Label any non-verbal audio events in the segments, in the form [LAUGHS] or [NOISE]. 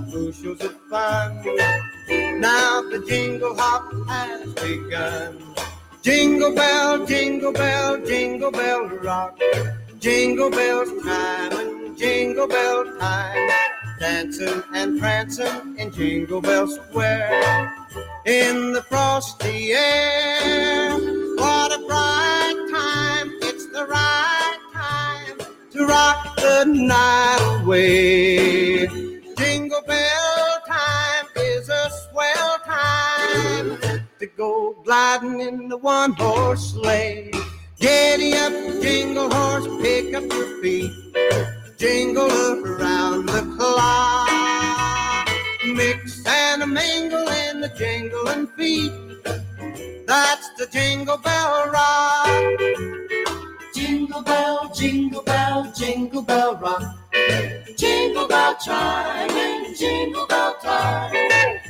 bushels of fun. Now the jingle hop has begun. Jingle bell, jingle bell, jingle bell rock. Jingle bells time and jingle bell time. Dancing and prancing in Jingle Bell Square. In the frosty air. What a bright time. It's the right time to rock the night away. To go gliding in the one horse sleigh. Giddy up, jingle horse, pick up your feet. Jingle up around the clock. Mix and a mingle in the jingling feet. That's the jingle bell rock. Jingle bell, jingle bell, jingle bell rock. Jingle bell chime and jingle bell time.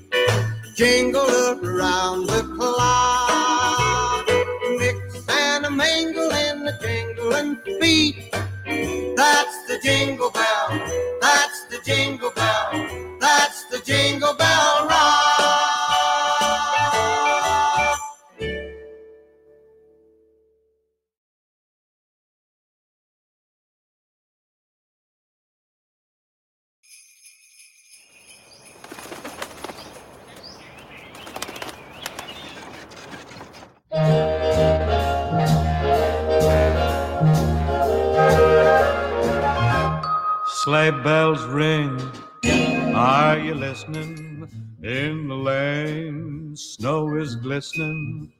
Jingle around the clock. Mix and a mingle in the jingling feet. That's the jingle bell. That's the jingle bell. That's the jingle bell rock. Sleigh bells ring. Are you listening? In the lane, snow is glistening.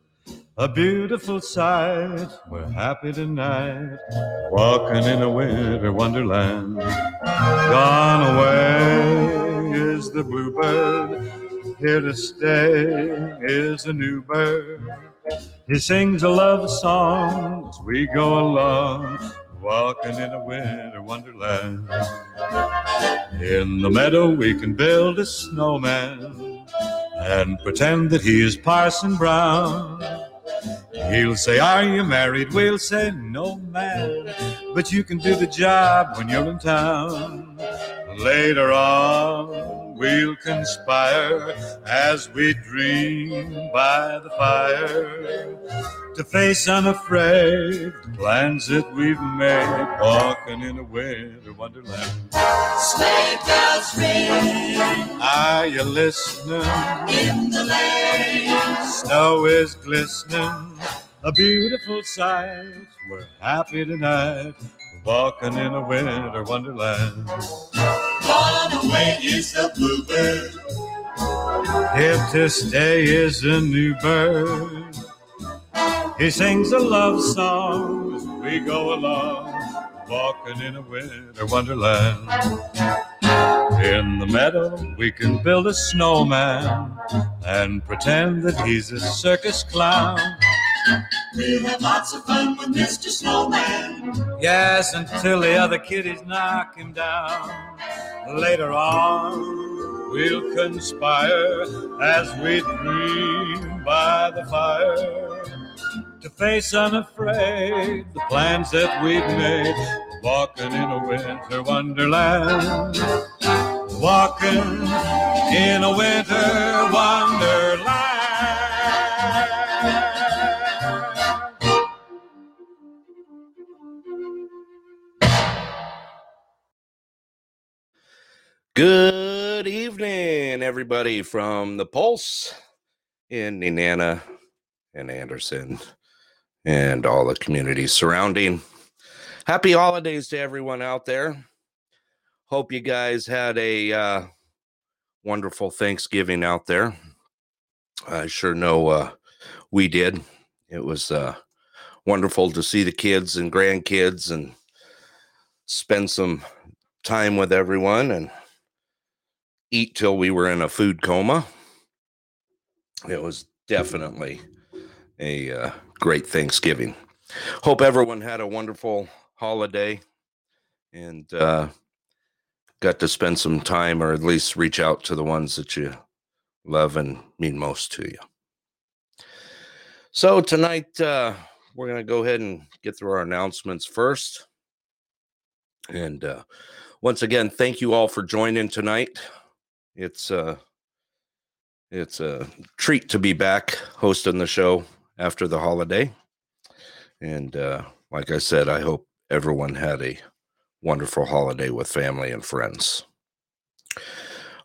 A beautiful sight. We're happy tonight, walking in a winter wonderland. Gone away is the bluebird. Here to stay is a new bird. He sings a love song as we go along, walking in a winter wonderland. In the meadow, we can build a snowman and pretend that he is Parson Brown. He'll say, Are you married? We'll say, No, man. But you can do the job when you're in town. Later on, we'll conspire as we dream by the fire to face unafraid the plans that we've made, walking in a winter wonderland. Sleigh bells ring Are you listening? in the lane. Snow is glistening, a beautiful sight. We're happy tonight, walking in a winter wonderland. Gone away is the bluebird. Here to stay is a new bird. He sings a love song as we go along, walking in a winter wonderland. In the meadow, we can build a snowman and pretend that he's a circus clown. We'll have lots of fun with Mr. Snowman. Yes, until the other kiddies knock him down. Later on, we'll conspire as we dream by the fire to face unafraid the plans that we've made. Walking in a winter wonderland. Walking in a winter wonderland. Good evening, everybody from the Pulse in Nenana and Anderson and all the communities surrounding. Happy holidays to everyone out there. Hope you guys had a uh, wonderful Thanksgiving out there. I sure know uh, we did. It was uh, wonderful to see the kids and grandkids and spend some time with everyone and eat till we were in a food coma. It was definitely a uh, great Thanksgiving. Hope everyone had a wonderful holiday and uh, got to spend some time or at least reach out to the ones that you love and mean most to you. So, tonight uh, we're going to go ahead and get through our announcements first. And uh, once again, thank you all for joining tonight. It's uh, it's a treat to be back hosting the show after the holiday. And uh, like I said, I hope everyone had a wonderful holiday with family and friends.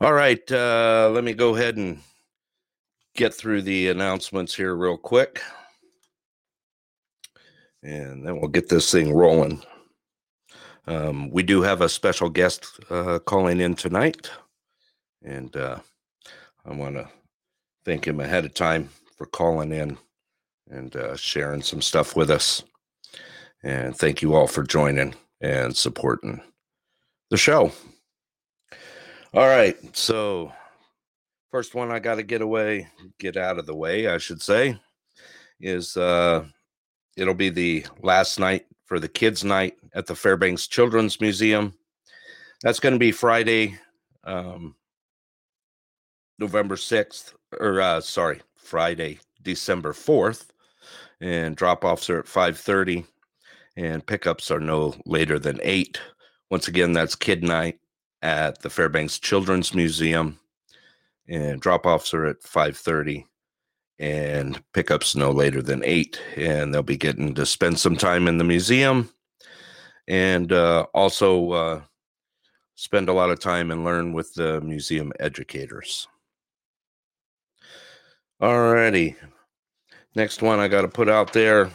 All right, uh, let me go ahead and get through the announcements here real quick. And then we'll get this thing rolling. Um, we do have a special guest uh, calling in tonight. And uh, I want to thank him ahead of time for calling in and uh, sharing some stuff with us. And thank you all for joining and supporting the show. All right. So, first one I got to get away, get out of the way, I should say, is uh, it'll be the last night for the kids' night at the Fairbanks Children's Museum. That's going to be Friday, um, November 6th, or uh, sorry, Friday, December 4th and drop offs are at 5.30 and pickups are no later than 8 once again that's kid night at the fairbanks children's museum and drop offs are at 5.30 and pickups no later than 8 and they'll be getting to spend some time in the museum and uh, also uh, spend a lot of time and learn with the museum educators Alrighty, Next one I got to put out there,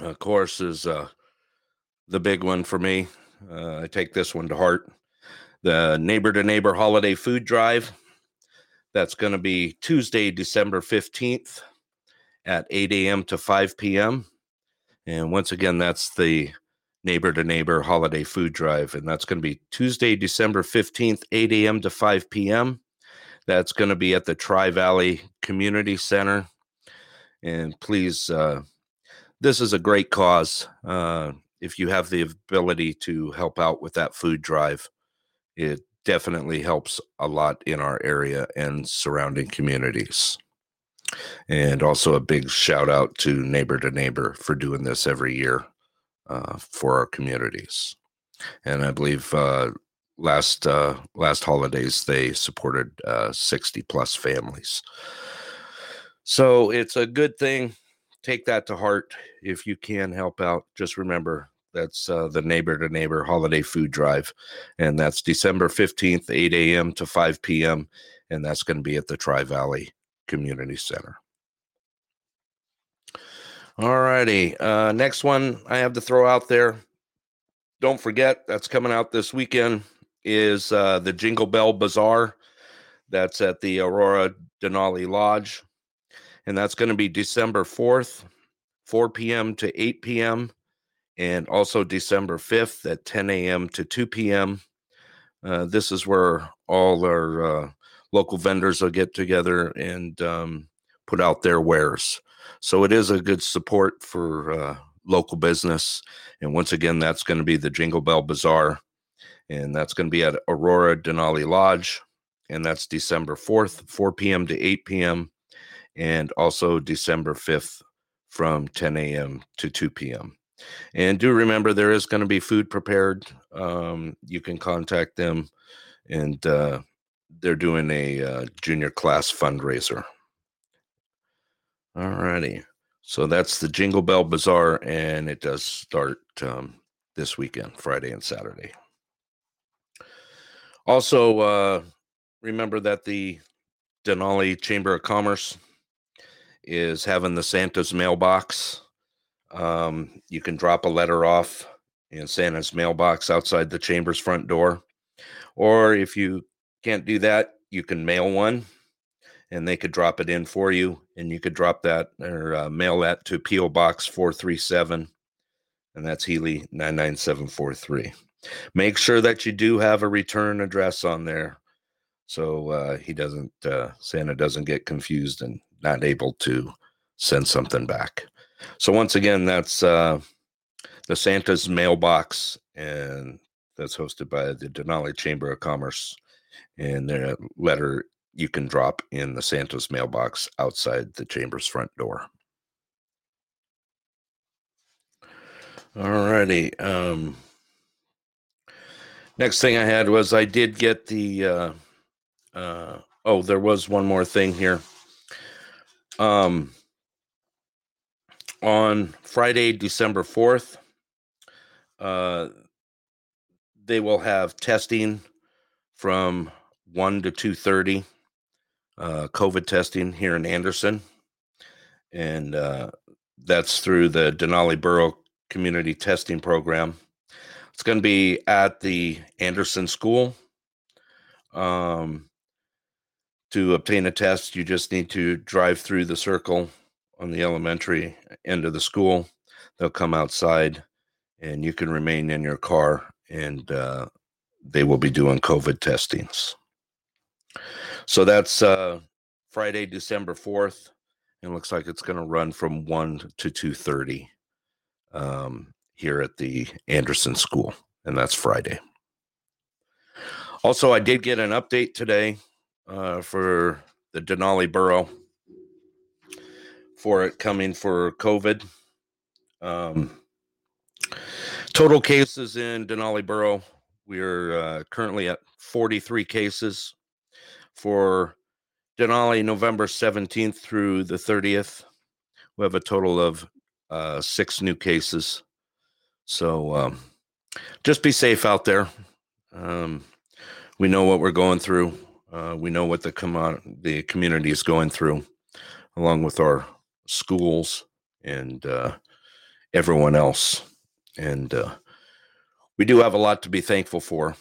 of course, is uh, the big one for me. Uh, I take this one to heart. The Neighbor to Neighbor Holiday Food Drive. That's going to be Tuesday, December 15th at 8 a.m. to 5 p.m. And once again, that's the Neighbor to Neighbor Holiday Food Drive. And that's going to be Tuesday, December 15th, 8 a.m. to 5 p.m. That's going to be at the Tri Valley Community Center and please, uh, this is a great cause. Uh, if you have the ability to help out with that food drive, it definitely helps a lot in our area and surrounding communities. And also a big shout out to Neighbor to Neighbor for doing this every year uh, for our communities. And I believe uh, last uh, last holidays they supported uh, 60 plus families. So it's a good thing. Take that to heart. If you can help out, just remember that's uh, the neighbor to neighbor holiday food drive. And that's December 15th, 8 a.m. to 5 p.m. And that's going to be at the Tri Valley Community Center. All righty. Uh, next one I have to throw out there. Don't forget, that's coming out this weekend, is uh, the Jingle Bell Bazaar. That's at the Aurora Denali Lodge and that's going to be December 4th, 4 p.m. to 8 p.m., and also December 5th at 10 a.m. to 2 p.m. Uh, this is where all our uh, local vendors will get together and um, put out their wares. So it is a good support for uh, local business. And once again, that's going to be the Jingle Bell Bazaar, and that's going to be at Aurora Denali Lodge, and that's December 4th, 4 p.m. to 8 p.m and also December 5th from 10 a.m. to 2 p.m. And do remember there is going to be food prepared. Um, you can contact them, and uh, they're doing a uh, junior class fundraiser. All righty. So that's the Jingle Bell Bazaar, and it does start um, this weekend, Friday and Saturday. Also, uh, remember that the Denali Chamber of Commerce is having the Santa's mailbox. Um, you can drop a letter off in Santa's mailbox outside the chamber's front door. Or if you can't do that, you can mail one. and they could drop it in for you. And you could drop that or uh, mail that to P.O. Box 437, and that's Healy 99743. Make sure that you do have a return address on there so uh, he doesn't, uh, Santa doesn't get confused and not able to send something back. So once again, that's uh, the Santa's mailbox, and that's hosted by the Denali Chamber of Commerce. And their letter you can drop in the Santa's mailbox outside the chamber's front door. Alrighty. Um, next thing I had was I did get the. Uh, uh, oh, there was one more thing here. Um, on Friday, December 4th, uh, they will have testing from 1 to 2.30 uh, covid testing here in anderson and uh, that's through the denali borough community testing program it's going to be at the anderson school um, to obtain a test you just need to drive through the circle on the elementary end of the school. They'll come outside and you can remain in your car and uh, they will be doing COVID testings. So that's uh, Friday, December 4th. It looks like it's going to run from 1 to 2.30 um, here at the Anderson School. And that's Friday. Also, I did get an update today uh, for the Denali Borough for it coming for COVID. Um, total cases in Denali Borough, we're uh, currently at 43 cases. For Denali, November 17th through the 30th, we have a total of uh, six new cases. So um, just be safe out there. Um, we know what we're going through. Uh, we know what the com- the community is going through, along with our schools and uh, everyone else. And uh, we do have a lot to be thankful for.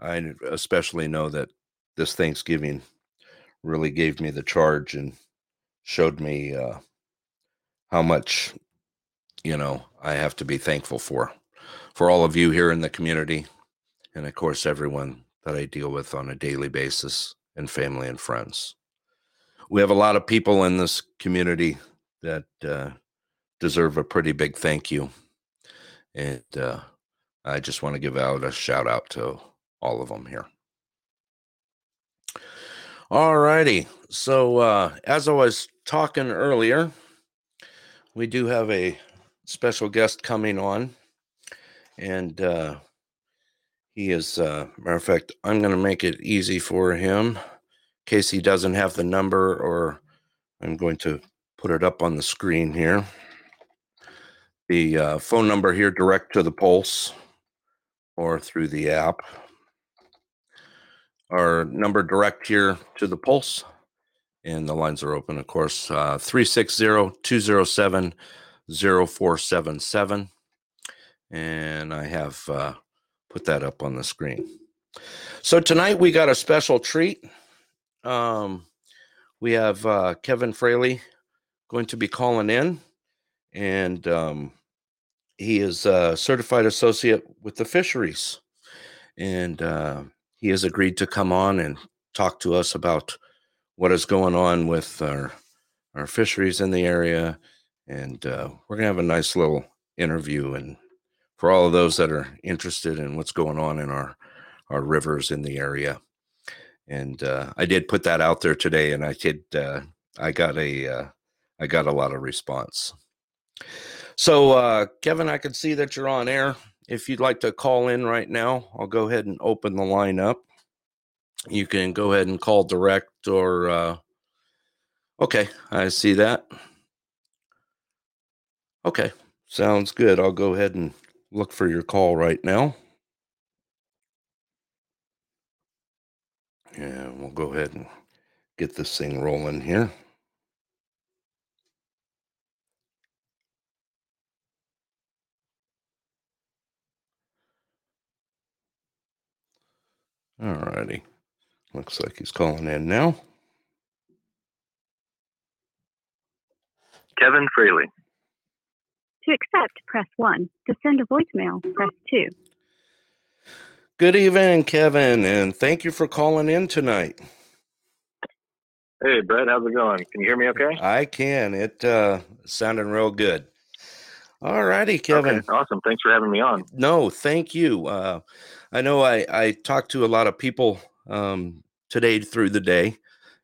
I especially know that this Thanksgiving really gave me the charge and showed me uh, how much, you know, I have to be thankful for. For all of you here in the community, and of course, everyone that I deal with on a daily basis, and family and friends. We have a lot of people in this community that uh, deserve a pretty big thank you. And uh, I just want to give out a shout out to all of them here. All righty. So, uh, as I was talking earlier, we do have a special guest coming on. And uh, he is, uh, matter of fact, I'm going to make it easy for him in case he doesn't have the number, or I'm going to put it up on the screen here. The uh, phone number here direct to the Pulse or through the app. Our number direct here to the Pulse, and the lines are open, of course, uh, 360 207 0477. And I have uh, put that up on the screen. So tonight we got a special treat. Um, we have uh, Kevin Fraley going to be calling in, and um, he is a certified associate with the fisheries, and uh, he has agreed to come on and talk to us about what is going on with our our fisheries in the area, and uh, we're gonna have a nice little interview. And for all of those that are interested in what's going on in our our rivers in the area, and uh, I did put that out there today, and I did uh, I got a uh, I got a lot of response. So, uh, Kevin, I can see that you're on air. If you'd like to call in right now, I'll go ahead and open the line up. You can go ahead and call direct or, uh, okay, I see that. Okay, sounds good. I'll go ahead and look for your call right now. Yeah, we'll go ahead and get this thing rolling here. All righty. Looks like he's calling in now. Kevin Fraley. To accept, press 1. To send a voicemail, press 2. Good evening, Kevin, and thank you for calling in tonight. Hey, Brett, how's it going? Can you hear me okay? I can. It uh sounding real good. All righty, Kevin. Okay, awesome. Thanks for having me on. No, thank you. Uh, I know I, I talked to a lot of people um, today through the day,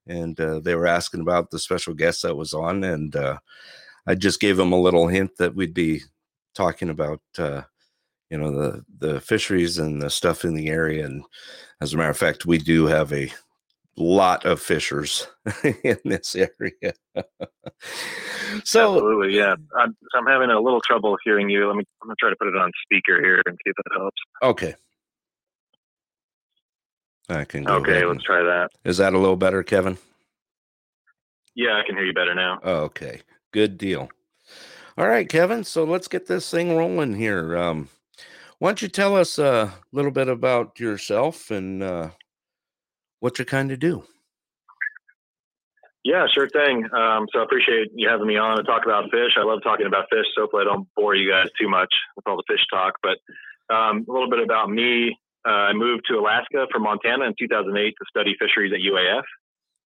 and uh, they were asking about the special guest that was on, and uh, I just gave them a little hint that we'd be talking about, uh, you know, the the fisheries and the stuff in the area. And as a matter of fact, we do have a lot of fishers [LAUGHS] in this area. [LAUGHS] so Absolutely, yeah. I'm, I'm having a little trouble hearing you. Let me. I'm gonna try to put it on speaker here and see if that helps. okay. I can go Okay, let's and- try that. Is that a little better, Kevin? Yeah, I can hear you better now. Okay, good deal. All right, Kevin. So let's get this thing rolling here. Um, why don't you tell us a little bit about yourself and uh, what you kind of do? Yeah, sure thing. Um, so I appreciate you having me on to talk about fish. I love talking about fish, so hopefully I don't bore you guys too much with all the fish talk. But um, a little bit about me. Uh, I moved to Alaska from Montana in 2008 to study fisheries at UAF,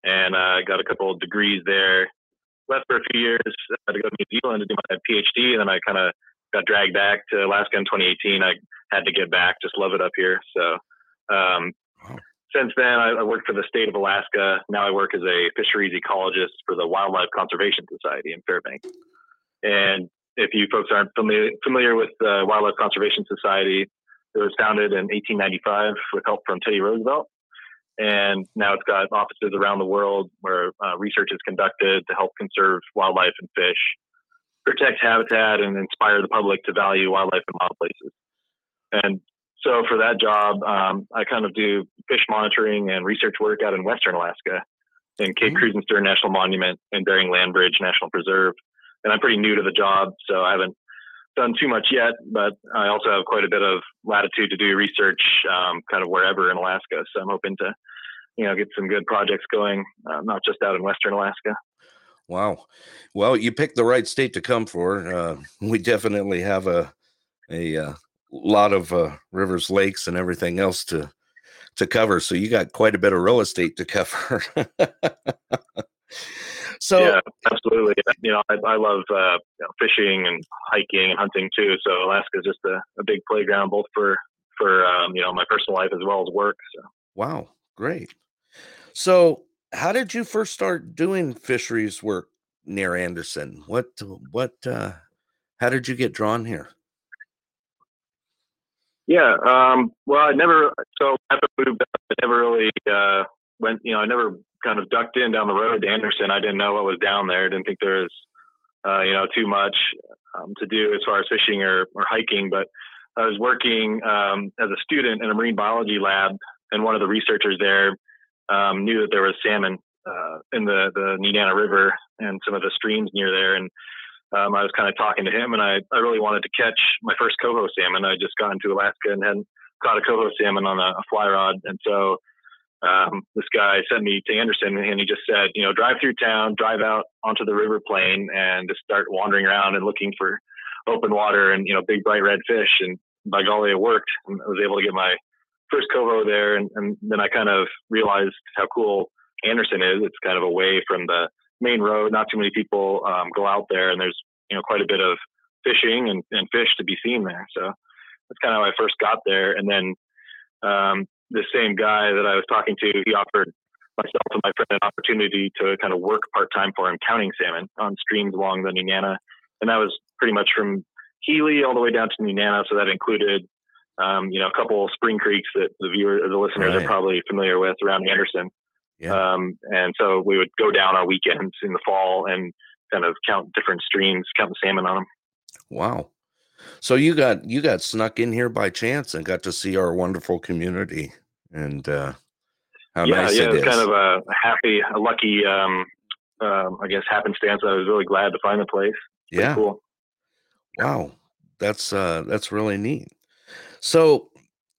and I uh, got a couple of degrees there. Left for a few years uh, to go to New Zealand to do my PhD, and then I kind of got dragged back to Alaska in 2018. I had to get back, just love it up here. So um, Wow. since then, I, I worked for the state of Alaska. Now I work as a fisheries ecologist for the Wildlife Conservation Society in Fairbanks. And if you folks aren't familiar, familiar with the Wildlife Conservation Society, it was founded in 1895 with help from Teddy Roosevelt. And now it's got offices around the world where uh, research is conducted to help conserve wildlife and fish, protect habitat, and inspire the public to value wildlife in wild places. And so for that job, um, I kind of do fish monitoring and research work out in Western Alaska in Cape Mm. Krusenstern National Monument and Bering Land Bridge National Preserve. And I'm pretty new to the job, so I haven't done too much yet, but I also have quite a bit of latitude to do research um, kind of wherever in Alaska. So I'm hoping to, you know, get some good projects going, uh, not just out in Western Alaska. Wow. Well, you picked the right state to come for. Uh, we definitely have a a uh, lot of uh, rivers, lakes, and everything else to to cover. So you got quite a bit of real estate to cover. [LAUGHS] so yeah, absolutely. You know, I, I love uh, you know, fishing and hiking and hunting too. So Alaska is just a, a big playground, both for for um, you know my personal life as well as work. So wow, great. So how did you first start doing fisheries work near Anderson? What what uh, how did you get drawn here? yeah, um, well, I never so after I moved up, I never really uh, went. You know, I never kind of ducked in down the road to Anderson. I didn't know what was down there. Didn't think there was uh, you know too much um, to do as far as fishing or, or hiking, but I was working um, as a student in a marine biology lab, and one of the researchers there um, knew that there was salmon uh, in the the Nenana River and some of the streams near there, and um, I was kind of talking to him, and I, I really wanted to catch my first coho salmon. I just got into Alaska and hadn't caught a coho salmon on a, a fly rod, and so um, this guy sent me to Anderson, and he just said, you know, drive through town, drive out onto the river plain, and just start wandering around and looking for open water and you know big bright red fish. And by golly, it worked. And I was able to get my first coho there, and, and then I kind of realized how cool Anderson is. It's kind of away from the main road. Not too many people um, go out there, and there's you know quite a bit of fishing and, and fish to be seen there. So that's kind of how I first got there. And then um, the same guy that I was talking to, he offered myself and my friend an opportunity to kind of work part time for him counting salmon on streams along the Nenana, and that was pretty much from Healy all the way down to Nenana. So that included. Um, you know, a couple of spring creeks that the viewer, the listeners Right. are probably familiar with around Anderson. Yeah. Um, and so we would go down on weekends in the fall and kind of count different streams, count the salmon on them. Wow. So you got you got snuck in here by chance and got to see our wonderful community and uh how yeah, nice yeah, it it was is. kind of a happy, a lucky, um, um, I guess, happenstance. I was really glad to find the place. Pretty yeah. cool. Wow. That's uh that's really neat. So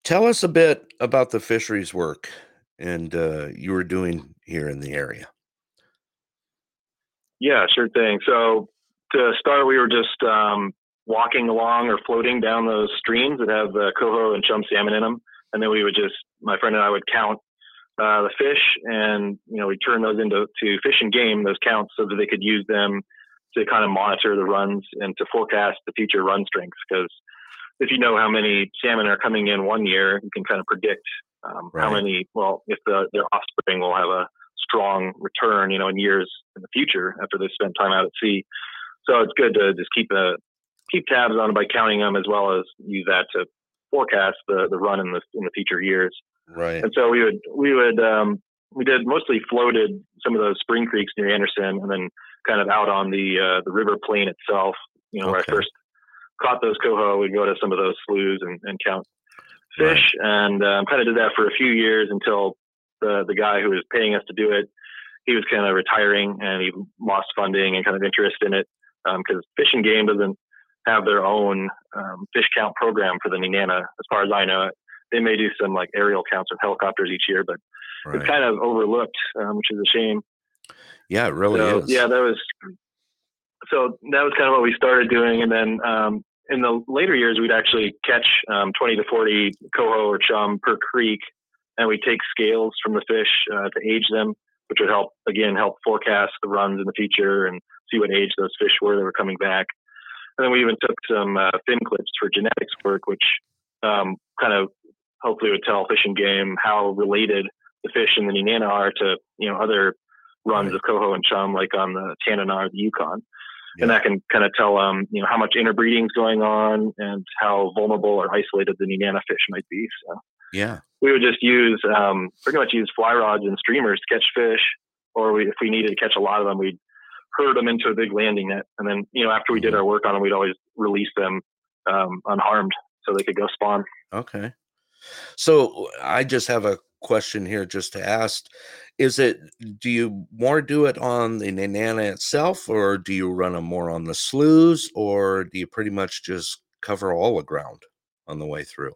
tell us a bit about the fisheries work and uh you were doing here in the area. Yeah, sure thing. So to start, we were just um, walking along or floating down those streams that have uh, coho and chum salmon in them, and then we would just my friend and I would count uh, the fish, and you know we turn those into to fish and game those counts so that they could use them to kind of monitor the runs and to forecast the future run strengths. Because if you know how many salmon are coming in one year, you can kind of predict um, how many. Well, if the, their offspring will have a strong return, you know, in years in the future after they spent time out at sea. So it's good to just keep a keep tabs on it by counting them as well as use that to forecast the the run in the in the future years. Right. And so we would we would um, we did mostly floated some of those spring creeks near Anderson, and then kind of out on the uh, the river plain itself. You know, where I first caught those coho, we'd go to some of those sloughs and, and count fish, and um, kind of did that for a few years until the the guy who was paying us to do it, he was kind of retiring and he lost funding and kind of interest in it because Fish and Game doesn't have their own um, fish count program for the Nenana, as far as I know. They may do some like aerial counts with helicopters each year, but Right. it's kind of overlooked, um, which is a shame. yeah, it really so, is. Yeah, that was so that was kind of what we started doing, and then um, in the later years, we'd actually catch um, 20 to 40 coho or chum per creek, and we take scales from the fish uh, to age them, which would help again help forecast the runs in the future and see what age those fish were that were coming back. And then we even took some uh, fin clips for genetics work, which um, kind of hopefully would tell Fish and Game how related the fish in the Nenana are to you know other runs Right. of coho and chum, like on the Tanana or the Yukon. Yeah. And that can kind of tell um, you know how much interbreeding is going on and how vulnerable or isolated the Nenana fish might be. So Yeah. we would just use um, pretty much use fly rods and streamers to catch fish, or we, if we needed to catch a lot of them, we'd herd them into a big landing net, and then you know after we did our work on them, we'd always release them um, unharmed so they could go spawn. Okay. So I just have a question here just to ask. Is it do you more do it on the Nenana itself or do you run them more on the sloughs or do you pretty much just cover all the ground on the way through?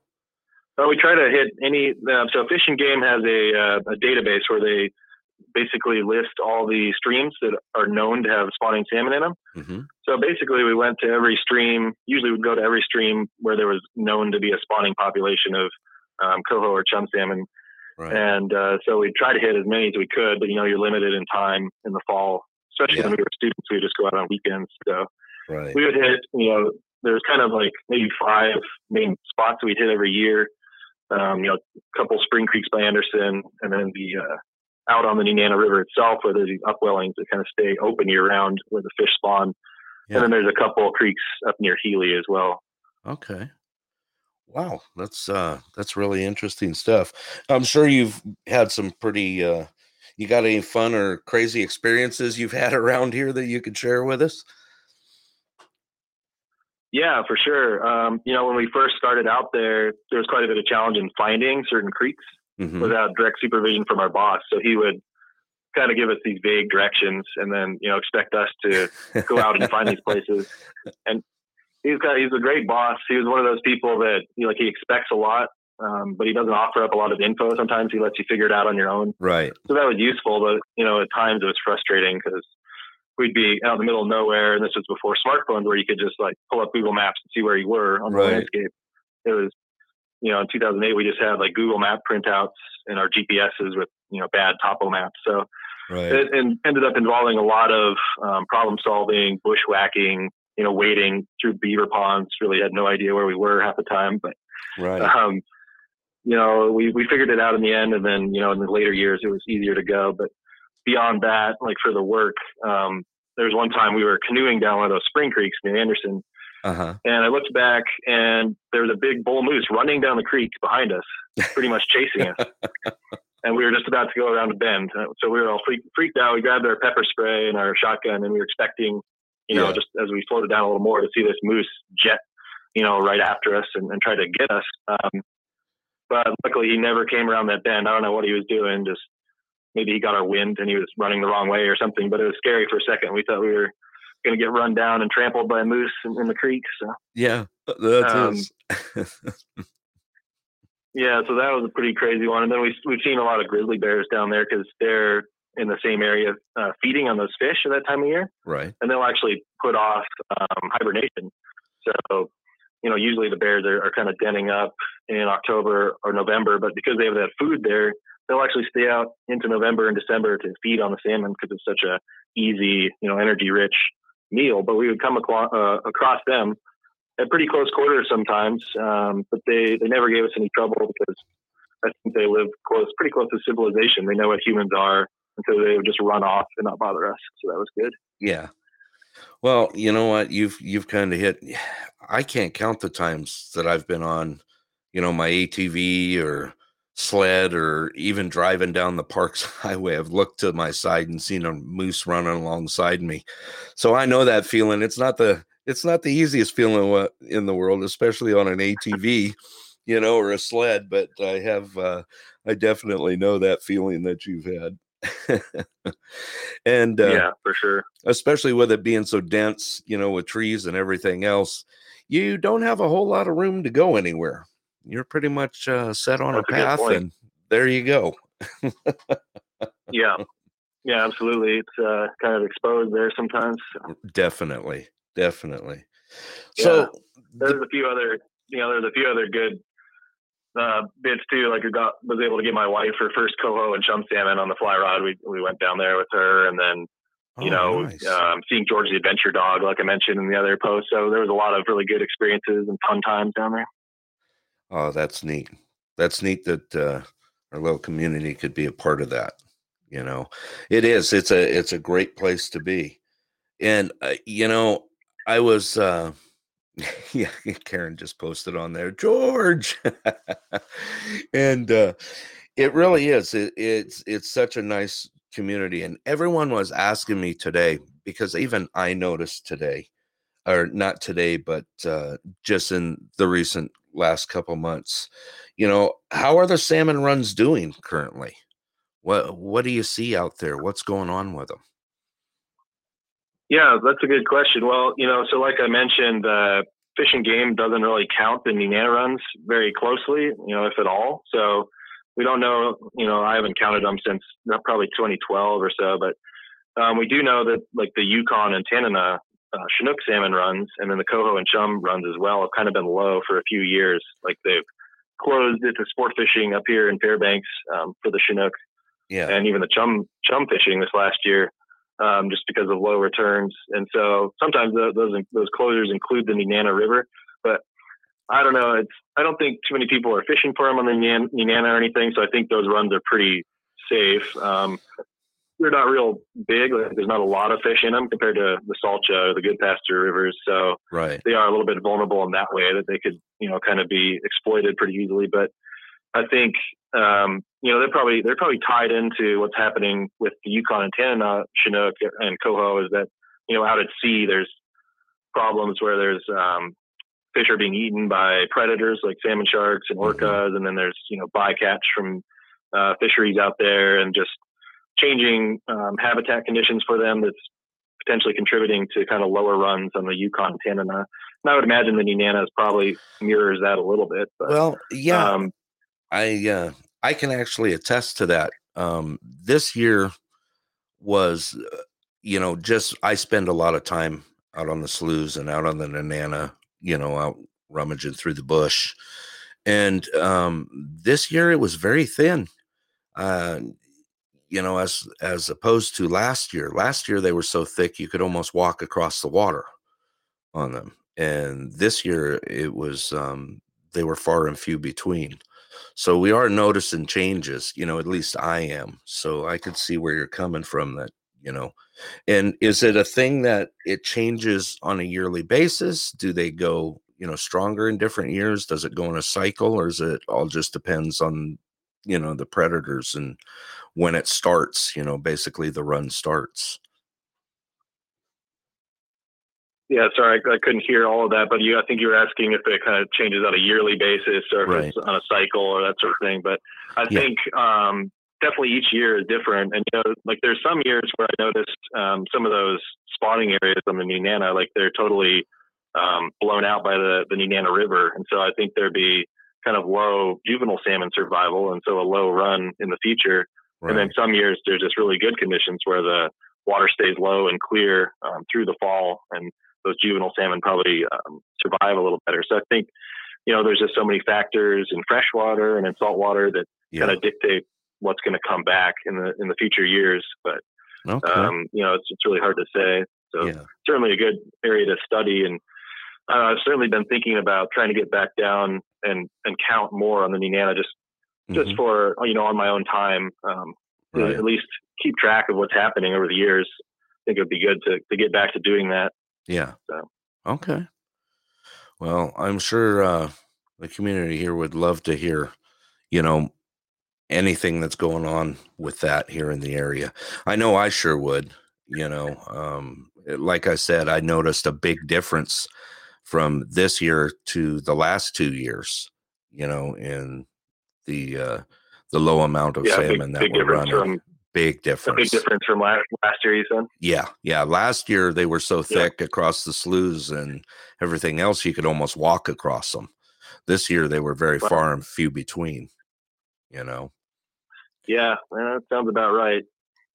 Well, we try to hit any. Uh, so Fish and Game has a, uh, a database where they basically list all the streams that are known to have spawning salmon in them. hmm So basically, we went to every stream. Usually, we'd go to every stream where there was known to be a spawning population of um, coho or chum salmon, Right. and uh, so we try to hit as many as we could. But you know, you're limited in time in the fall, especially Yeah. when we were students. We would just go out on weekends. So Right. we would hit. You know, there's kind of like maybe five main spots we'd hit every year. Um, you know, a couple spring creeks by Anderson, and then the uh, out on the Nenana River itself, where there's these upwellings that kind of stay open year round, where the fish spawn. Yeah. And then there's a couple of creeks up near Healy as well. Okay. Wow, that's uh that's really interesting stuff. I'm sure you've had some pretty uh you got any fun or crazy experiences you've had [LAUGHS] around here that you could share with us? Yeah, for sure. Um, you know, when we first started out there, there was quite a bit of challenge in finding certain creeks Mhm. without direct supervision from our boss. So he would kind of give us these vague directions and then, you know, expect us to go out and find these [LAUGHS] places. And he's got he's a great boss. He was one of those people that you know, like he expects a lot, um, but he doesn't offer up a lot of info. Sometimes he lets you figure it out on your own. Right. So that was useful, but you know, at times it was frustrating because we'd be out in the middle of nowhere, and this was before smartphones, where you could just like pull up Google Maps and see where you were on the Right. landscape. It was, you know, in 2008 we just had like Google Map printouts and our GPSs with you know bad topo maps. So Right. it, it ended up involving a lot of um, problem solving, bushwhacking, you know, wading through beaver ponds. Really had no idea where we were half the time, but Right. um, you know, we, we figured it out in the end, and then you know, in the later years, it was easier to go. But beyond that, like for the work, um, there was one time we were canoeing down one of those spring creeks near Anderson, Uh-huh. and I looked back, and there was a big bull moose running down the creek behind us, pretty much chasing us. [LAUGHS] And we were just about to go around a bend, so we were all freaked, freaked out. We grabbed our pepper spray and our shotgun, and we were expecting, you know, Yeah. just as we floated down a little more, to see this moose jet, you know, right after us and, and try to get us. Um, but luckily, he never came around that bend. I don't know what he was doing. Just maybe he got our wind and he was running the wrong way or something. But it was scary for a second. We thought we were going to get run down and trampled by a moose in, in the creek. So Yeah. That Um, is. [LAUGHS] yeah, so that was a pretty crazy one. And then we we've seen a lot of grizzly bears down there because they're in the same area uh, feeding on those fish at that time of year, Right. and they'll actually put off um, hibernation. So, you know, usually the bears are, are kind of denning up in October or November, but because they have that food there, they'll actually stay out into November and December to feed on the salmon because it's such a easy, you know, energy rich meal. But we would come aclo- uh, across them at pretty close quarters sometimes, um, but they, they never gave us any trouble because I think they live close, pretty close to civilization. They know what humans are, and so they would just run off and not bother us. So that was good. Yeah. Well, you know what? You've you've kind of hit. [SIGHS] I can't count the times that I've been on, you know, my ATV or sled or even driving down the parks [LAUGHS] highway. I've looked to my side and seen a moose running alongside me. So I know that feeling. It's not the it's not the easiest feeling in the world, especially on an ATV, you know, or a sled. But I have, uh, I definitely know that feeling that you've had. [LAUGHS] and uh, yeah, for sure. especially with it being so dense, you know, with trees and everything else, you don't have a whole lot of room to go anywhere. You're pretty much uh, set on That's a a path, point. and there you go. Yeah. Yeah, absolutely. It's uh, kind of exposed there sometimes. So Definitely, definitely. Yeah. So, there's a few other, you know, there's a few other good uh, bits too. Like I got was able to get my wife her first coho and chum salmon on the fly rod. We we went down there with her, and then you oh, know, nice. um, seeing George the Adventure Dog, like I mentioned in the other post. So there was a lot of really good experiences and fun times down there. Oh, that's neat. That's neat that uh, our little community could be a part of that. You know, it is. It's a it's a great place to be, and uh, you know, I was. Uh, [LAUGHS] yeah, Karen just posted on there, George, [LAUGHS] and uh, it really is. It, it's it's such a nice community, and everyone was asking me today because even I noticed today, or not today, but uh, just in the recent last couple months, you know, how are the salmon runs doing currently? What what do you see out there? What's going on with them? Yeah, that's a good question. Well, you know, so like I mentioned, uh, game doesn't really count the Nenana runs very closely, you know, if at all. So we don't know, you know, I haven't counted them since uh, probably 2012 or so, but um, we do know that like the Yukon and Tanana uh, Chinook salmon runs and then the Coho and Chum runs as well have kind of been low for a few years. Like they've closed it to sport fishing up here in Fairbanks um, for the Chinook Yeah, and even the chum chum fishing this last year, um, just because of low returns. And so sometimes tho- those those closures include the Nenana River, but I don't know. It's I don't think too many people are fishing for them on the Nan- Nenana or anything. So I think those runs are pretty safe. Um, they're not real big. Like, there's not a lot of fish in them compared to the Salcha or the Goodpaster rivers. So right. they are a little bit vulnerable in that way that they could, you know, kind of be exploited pretty easily. But I think, um, you know, they're probably they're probably tied into what's happening with the Yukon and Tanana Chinook and Coho is that you know out at sea there's problems where there's um, fish are being eaten by predators like salmon sharks and orcas, and then there's you know bycatch from uh, fisheries out there and just changing um, habitat conditions for them that's potentially contributing to kind of lower runs on the Yukon Tanana. And I would imagine the Nenana is probably mirrors that a little bit. But, Well, yeah, um, I uh, I can actually attest to that. Um, this year was, uh, you know, just I spend a lot of time out on the sloughs and out on the Nenana, you know, out rummaging through the bush, and um, this year it was very thin. Uh, you know, as as opposed to last year. Last year they were so thick you could almost walk across the water on them, and this year it was um, they were far and few between. So we are noticing changes, you know, at least I am. So I could see where you're coming from that, you know. And is it a thing that it changes on a yearly basis? Do they go, you know, stronger in different years? Does it go in a cycle or is it all just depends on, you know, the predators and when it starts, you know, basically the run starts? Yeah, sorry, I, I couldn't hear all of that, but you, I think you were asking if it kind of changes on a yearly basis or if Right. it's on a cycle or that sort of thing. But I Yeah. think um, definitely each year is different. And you know, like there's some years where I noticed um, some of those spawning areas on the Nenana, like they're totally um, blown out by the the Nenana River, and so I think there'd be kind of low juvenile salmon survival, and so a low run in the future. And then some years there's just really good conditions where the water stays low and clear um, through the fall, and those juvenile salmon probably um, survive a little better. So I think, you know, there's just so many factors in freshwater and in saltwater that yeah. kind of dictate what's going to come back in the in the future years. But okay. um, you know, it's it's really hard to say. So yeah. certainly a good area to study, and uh, I've certainly been thinking about trying to get back down and and count more on the Nenana just just Mhm. for you know on my own time um, Right. at least keep track of what's happening over the years. I think it would be good to to get back to doing that. Yeah. So. Okay. Well, I'm sure uh, the community here would love to hear, you know, anything that's going on with that here in the area. I know I sure would. You know, um, like I said, I noticed a big difference from this year to the last two years. You know, in the uh, the low amount of Yeah, big, salmon that big we're running. from big a difference. big difference from last last year. You said. Yeah, yeah. Last year they were so Yeah. thick across the sloughs and everything else, you could almost walk across them. This year they were very Wow. far and few between. You know. Yeah, well, that sounds about right.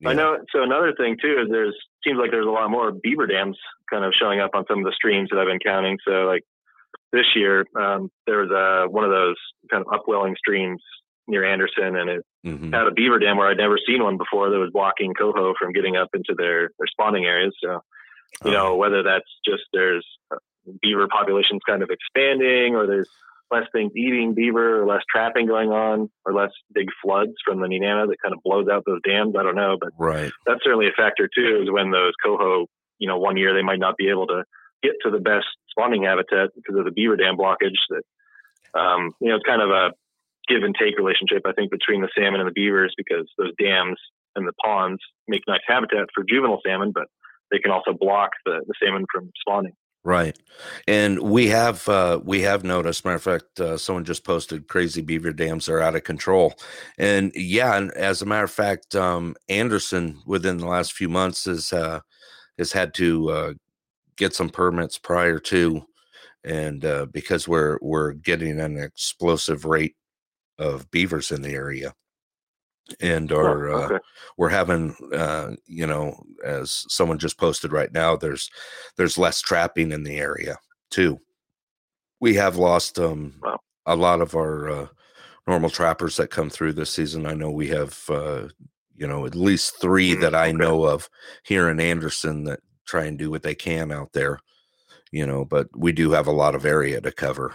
I know. So another thing too is there's seems like there's a lot more beaver dams kind of showing up on some of the streams that I've been counting. So like this year, um, there was a one of those kind of upwelling streams near Anderson, and it Mhm. had a beaver dam where I'd never seen one before that was blocking coho from getting up into their their spawning areas. So you know whether that's just there's uh, beaver populations kind of expanding, or there's less things eating beaver, or less trapping going on, or less big floods from the Nenana that kind of blows out those dams. I don't know, but right. that's certainly a factor too. Is when those coho, you know, one year they might not be able to get to the best spawning habitat because of the beaver dam blockage. That um, you know, it's kind of a give and take relationship, I think, between the salmon and the beavers because those dams and the ponds make nice habitat for juvenile salmon, but they can also block the, the salmon from spawning. Right. And we have uh we have noticed, matter of fact, uh, someone just posted crazy beaver dams are out of control. And yeah, and as a matter of fact, um Anderson within the last few months has uh has had to uh get some permits prior to and uh because we're we're getting an explosive rate of beavers in the area. And our Oh, uh, we're having uh you know as someone just posted right now there's there's less trapping in the area too we have lost um Wow. a lot of our uh, normal trappers that come through this season i know we have uh you know at least 3 Mm, that i okay. know of here in anderson that try and do what they can out there you know but we do have a lot of area to cover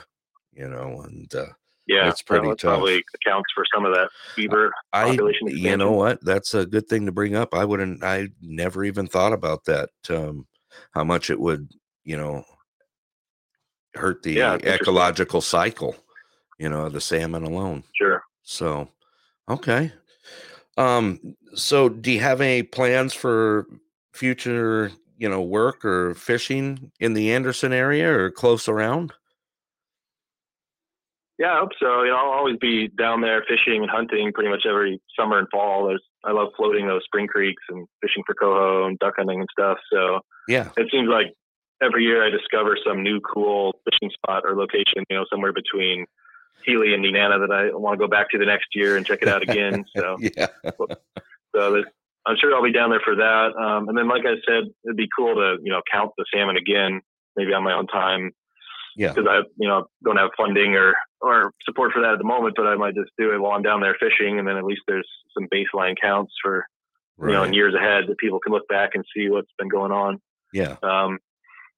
you know and uh Yeah, It's pretty tough. probably accounts for some of that fever I, population you know what? That's a good thing to bring up. I wouldn't. I never even thought about that. Um, how much it would, you know, hurt the Yeah, ecological cycle. You know, the salmon alone. Sure. So, okay. Um. So, do you have any plans for future, you know, work or fishing in the Anderson area or close around? Yeah, I hope so. You know, I'll always be down there fishing and hunting pretty much every summer and fall. There's, I love floating those spring creeks and fishing for coho and duck hunting and stuff. So Yeah. it seems like every year I discover some new cool fishing spot or location, you know, somewhere between Healy and Nenana that I want to go back to the next year and check it out again. [LAUGHS] So, yeah. so there's- I'm sure I'll be down there for that. Um, and then, like I said, it'd be cool to, you know, count the salmon again, maybe on my own time Yeah. because I, you know, don't have funding or or support for that at the moment. But I might just do it while I'm down there fishing, and then at least there's some baseline counts for you know in years ahead that people can look back and see what's been going on. Yeah. Um,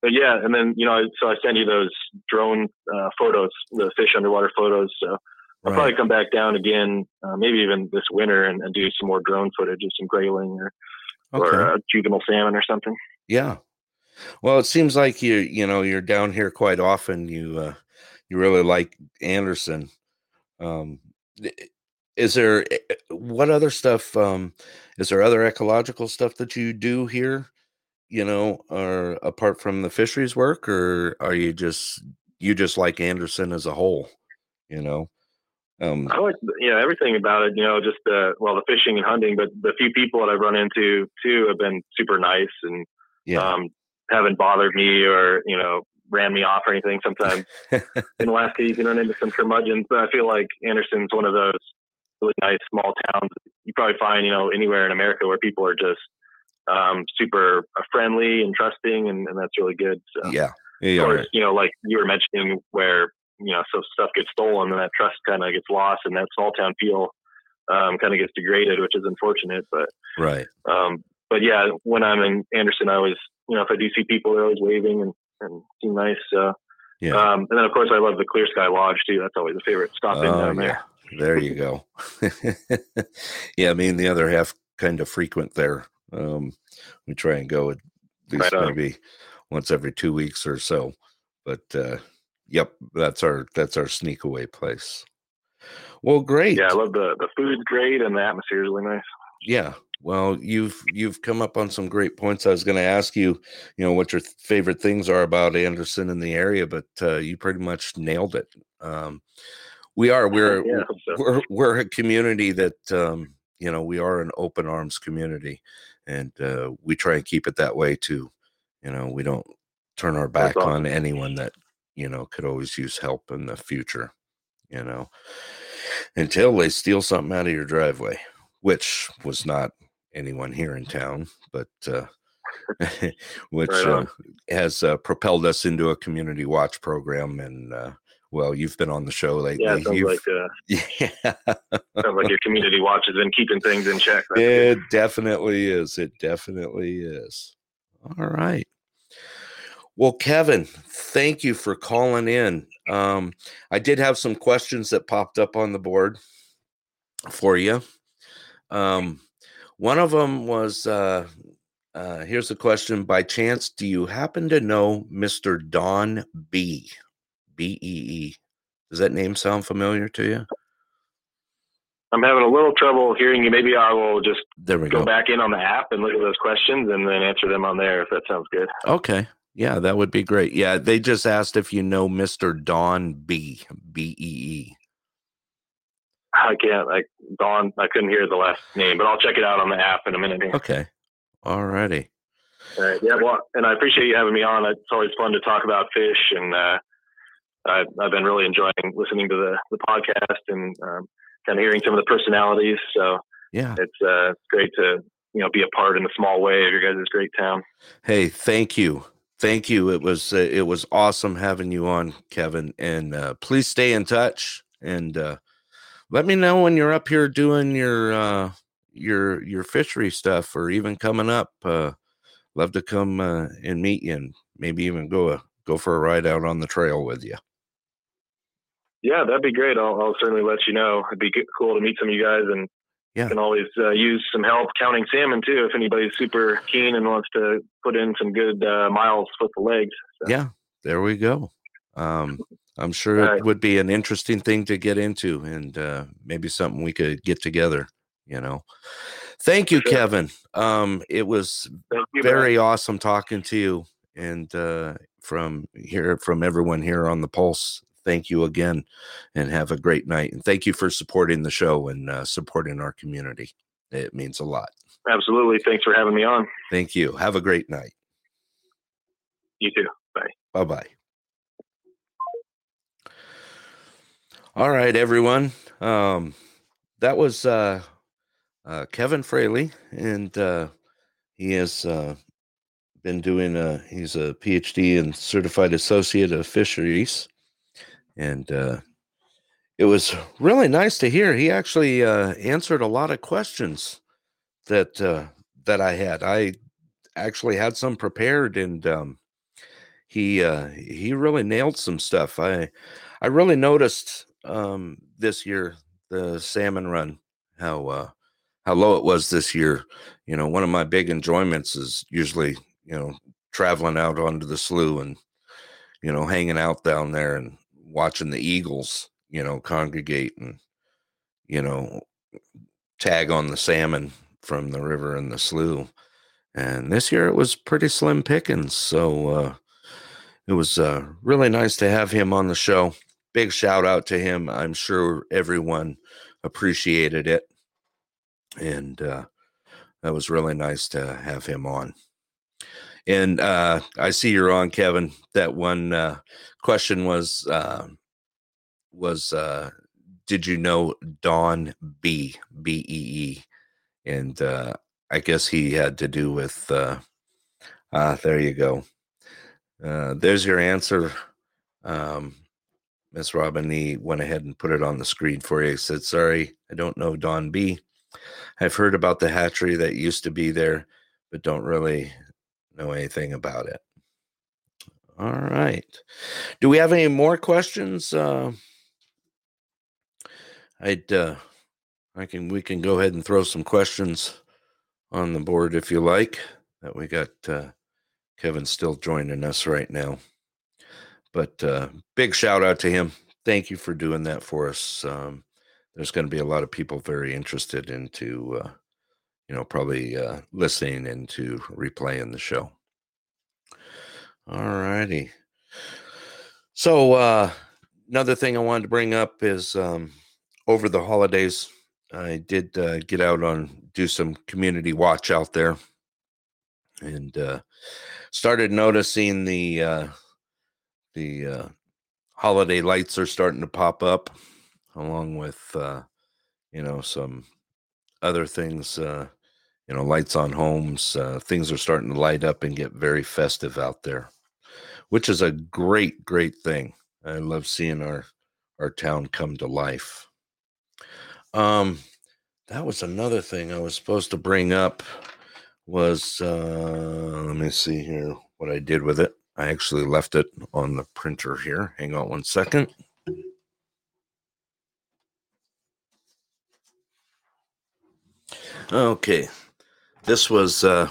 but yeah, and then you know, so I send you those drone uh, photos, the fish underwater photos. So I'll Right. probably come back down again, uh, maybe even this winter, and, and do some more drone footage of some grayling or Okay. or uh, juvenile salmon or something. Yeah. Well, it seems like you you know you're down here quite often. You uh, you really like Anderson. Um, is there eh, eh, what other stuff? Um, is there other ecological stuff that you do here? You know, or apart from the fisheries work, or are you just you just like Anderson as a whole? You know. Um, I like you know everything about it. You know, just the well, the fishing and hunting, but the few people that I've run into too have been super nice and yeah. um, haven't bothered me or you know ran me off or anything. Sometimes [LAUGHS] in Alaska you can run into some curmudgeons, but I feel like Anderson's one of those really nice small towns. You probably find you know anywhere in America where people are just um, super uh, friendly and trusting, and, and that's really good. So, Yeah. Yeah. course, you know, like you were mentioning, where you know, so stuff gets stolen and that trust kind of gets lost, and that small town feel um, kind of gets degraded, which is unfortunate. But Right. um, but yeah, when I'm in Anderson, I always, you know, if I do see people, they're always waving and, and seem nice. So, Yeah. um, and then of course I love the Clear Sky Lodge too. That's always a favorite stop in Oh, down there. There you go. [LAUGHS] yeah, me and the other half kind of frequent there. Um, we try and go at least Right maybe once every two weeks or so. But uh, yep, that's our that's our sneak away place. Well, great. Yeah, I love the the food's great and the atmosphere is really nice. Yeah. Well, you've you've come up on some great points. I was going to ask you, you know, what your favorite things are about Anderson in the area, but uh, you pretty much nailed it. Um, we are [LAUGHS] we're yeah, so. we're we're a community that um, you know we are an open arms community, and uh, we try and keep it that way too. You know, we don't turn our back That's on anyone that you know could always use help in the future. You know, until they steal something out of your driveway, which was not anyone here in town, but uh, [LAUGHS] which Right uh, has uh, propelled us into a community watch program. And uh, well, you've been on the show lately. Yeah, sounds like uh, [LAUGHS] yeah, sounds like your community watch has been keeping things in check. That's it definitely is. It definitely is. All right. Well, Kevin, thank you for calling in. Um, I did have some questions that popped up on the board for you. Um, one of them was uh, uh, here's a question by chance do you happen to know mr don b b-e-e does that name sound familiar to you I'm having a little trouble hearing you. Maybe I will just there we go go back in on the app and look at those questions and then answer them on there if that sounds good. okay yeah that would be great yeah they just asked if you know mr don b b-e-e I can't. I Don. I couldn't hear the last name, but I'll check it out on the app in a minute. Here. okay all righty All right. Yeah. Well, and I appreciate you having me on. It's always fun to talk about fish, and uh, I, I've been really enjoying listening to the the podcast and um, kind of hearing some of the personalities. So yeah it's uh, it's great to you know be a part in a small way of your guys' great town. Hey, thank you. Thank you. It was uh, it was awesome having you on, Kevin. And uh, please stay in touch and uh, let me know when you're up here doing your uh, your your fishery stuff or even coming up. Uh, love to come uh, and meet you and maybe even go a, go for a ride out on the trail with you. Yeah, that'd be great. I'll, I'll certainly let you know. It'd be cool to meet some of you guys, and Yeah. can always uh, use some help counting salmon too if anybody's super keen and wants to put in some good uh, miles with the legs. So, Yeah, there we go. Um, I'm sure All it would be an interesting thing to get into and uh, maybe something we could get together, you know. Thank you, Sure. Kevin. Um, it was you. man. very awesome talking to you and uh, from here from everyone here on the pulse thank you again and have a great night and thank you for supporting the show and uh, supporting our community it means a lot Absolutely. Thanks for having me on. thank you have a great night You too. bye bye bye. all right everyone um that was uh uh kevin fraley and uh he has uh been doing a he's a phd and certified associate of fisheries and uh it was really nice to hear. He actually uh answered a lot of questions that uh that i had. I actually had some prepared and um he uh he really nailed some stuff. I i really noticed um this year the salmon run how uh how low it was this year. You know one of my big enjoyments is usually you know traveling out onto the slough and you know hanging out down there and watching the eagles you know congregate and you know tag on the salmon from the river and the slough and this year it was pretty slim pickings so uh it was uh, really nice to have him on the show. Big shout out to him. I'm sure everyone appreciated it. And uh, that was really nice to have him on. And uh, I see you're on, Kevin. That one uh, question was uh, was uh, did you know Don B B E E, and uh, I guess he had to do with. Uh, ah, there you go. Uh, there's your answer, um, Miss Robin. He went ahead and put it on the screen for you. Said, "Sorry, I don't know Don B. I've heard about the hatchery that used to be there, but don't really know anything about it." All right. Do we have any more questions? Uh, I'd uh, I can we can go ahead and throw some questions on the board if you like. That we got uh, Kevin still joining us right now. But uh, big shout out to him. Thank you for doing that for us. Um, there's going to be a lot of people very interested into, uh, you know, probably uh, listening into replaying the show. All righty. So uh, another thing I wanted to bring up is um, over the holidays, I did uh, get out on do some community watch out there, and uh, started noticing the uh, the uh, holiday lights are starting to pop up, along with uh, you know some other things. Uh, you know, lights on homes. Uh, things are starting to light up and get very festive out there, which is a great, great thing. I love seeing our our town come to life. Um, that was another thing I was supposed to bring up. Was uh, let me see here what I did with it. I actually left it on the printer here. Hang on one second. Okay, this was uh,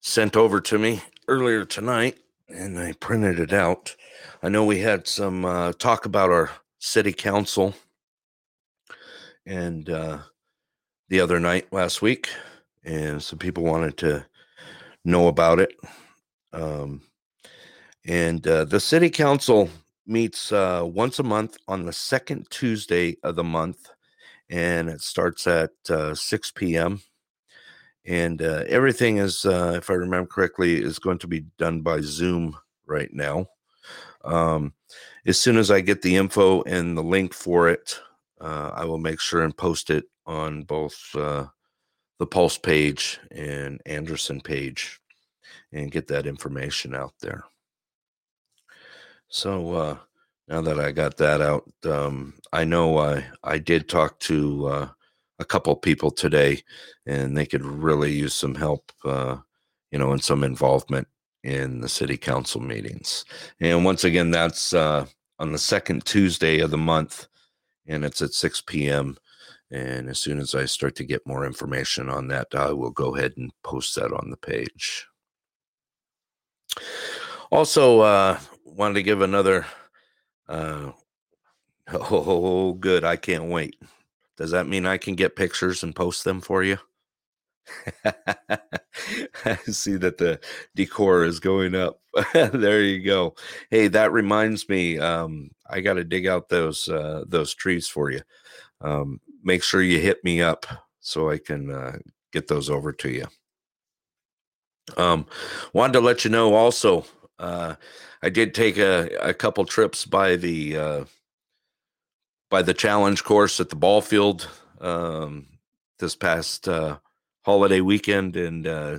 sent over to me earlier tonight, and I printed it out. I know we had some uh, talk about our city council and uh, the other night last week, and some people wanted to know about it. Um, and uh, the city council meets uh, once a month on the second Tuesday of the month, and it starts at uh, 6 p.m. And uh, everything is, uh, if I remember correctly, is going to be done by Zoom right now. Um, as soon as I get the info and the link for it, uh, I will make sure and post it on both uh, the Pulse page and Anderson page and get that information out there. So uh, now that I got that out, um, I know I I did talk to uh, a couple people today, and they could really use some help, uh, you know, and some involvement in the city council meetings. And once again, that's uh, on the second Tuesday of the month, and it's at 6 p.m. And as soon as I start to get more information on that, I will go ahead and post that on the page. Also, uh, wanted to give another. Uh, [LAUGHS] oh, good! I can't wait. Does that mean I can get pictures and post them for you? I [LAUGHS] see that the decor is going up. [LAUGHS] there you go. Hey, that reminds me. Um, I got to dig out those uh, those trees for you. Um, make sure you hit me up so I can uh, get those over to you. Um, wanted to let you know also. Uh, I did take a, a couple trips by the uh, by the challenge course at the ball field um, this past uh, holiday weekend, and uh,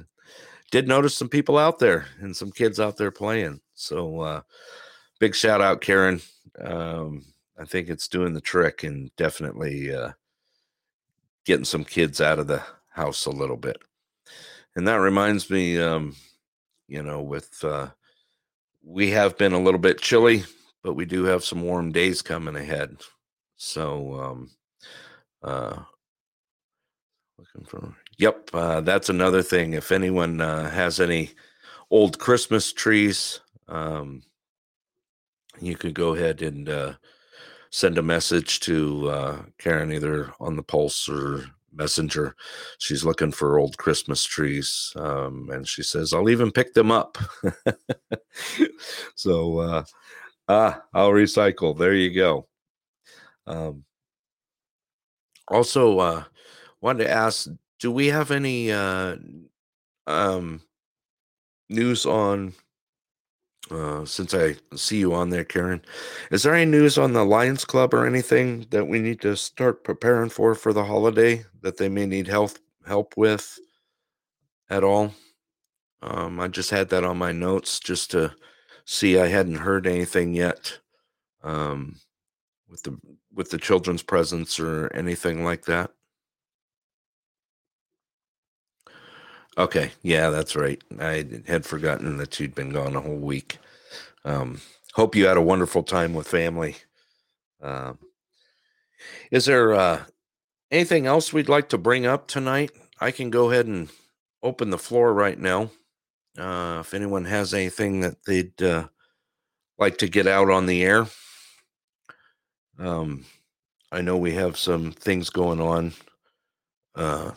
did notice some people out there and some kids out there playing. So uh, big shout out, Karen. Um, I think it's doing the trick and definitely uh, getting some kids out of the house a little bit. And that reminds me, um, you know, with uh, we have been a little bit chilly, but we do have some warm days coming ahead. So, um, uh, looking for, yep, uh, that's another thing. If anyone uh, has any old Christmas trees, um, you could go ahead and uh, send a message to uh, Karen either on the Pulse or Messenger. She's looking for old Christmas trees, um, and she says, "I'll even pick them up." [LAUGHS] so, uh, ah, I'll recycle. There you go. Um, also, uh, wanted to ask, do we have any uh, um, news on uh, since I see you on there, Karen, is there any news on the Lions Club or anything that we need to start preparing for for the holiday that they may need help help with at all? Um, I just had that on my notes just to see. I hadn't heard anything yet um, with the with the children's presence or anything like that. Okay, yeah, that's right. I had forgotten that you'd been gone a whole week. Um, hope you had a wonderful time with family. Uh, is there uh, anything else we'd like to bring up tonight? I can go ahead and open the floor right now. Uh, if anyone has anything that they'd uh, like to get out on the air, um, I know we have some things going on uh,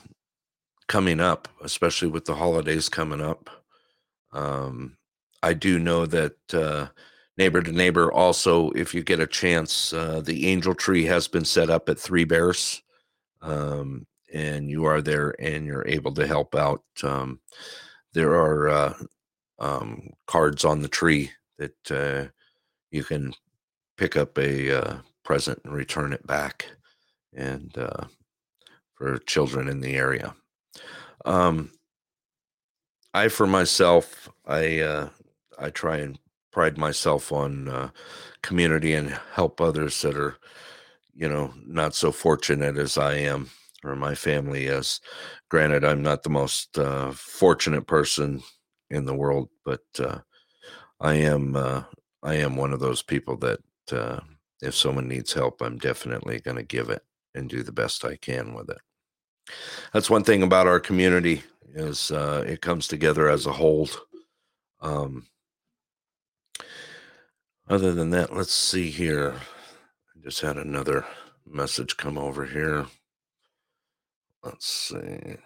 coming up, especially with the holidays coming up. Um, I do know that uh, neighbor to neighbor. Also, if you get a chance, uh, the angel tree has been set up at Three Bears, um, and you are there and you're able to help out. Um, there are uh, um, cards on the tree that uh, you can pick up a uh, present and return it back, and uh, for children in the area. Um, I, for myself, I uh, I try and pride myself on uh, community and help others that are, you know, not so fortunate as I am or my family is. Granted, I'm not the most uh, fortunate person in the world, but uh, I am uh, I am one of those people that uh, if someone needs help, I'm definitely going to give it and do the best I can with it. That's one thing about our community is uh, it comes together as a whole. Um, other than that, let's see here. I just had another message come over here. Let's see.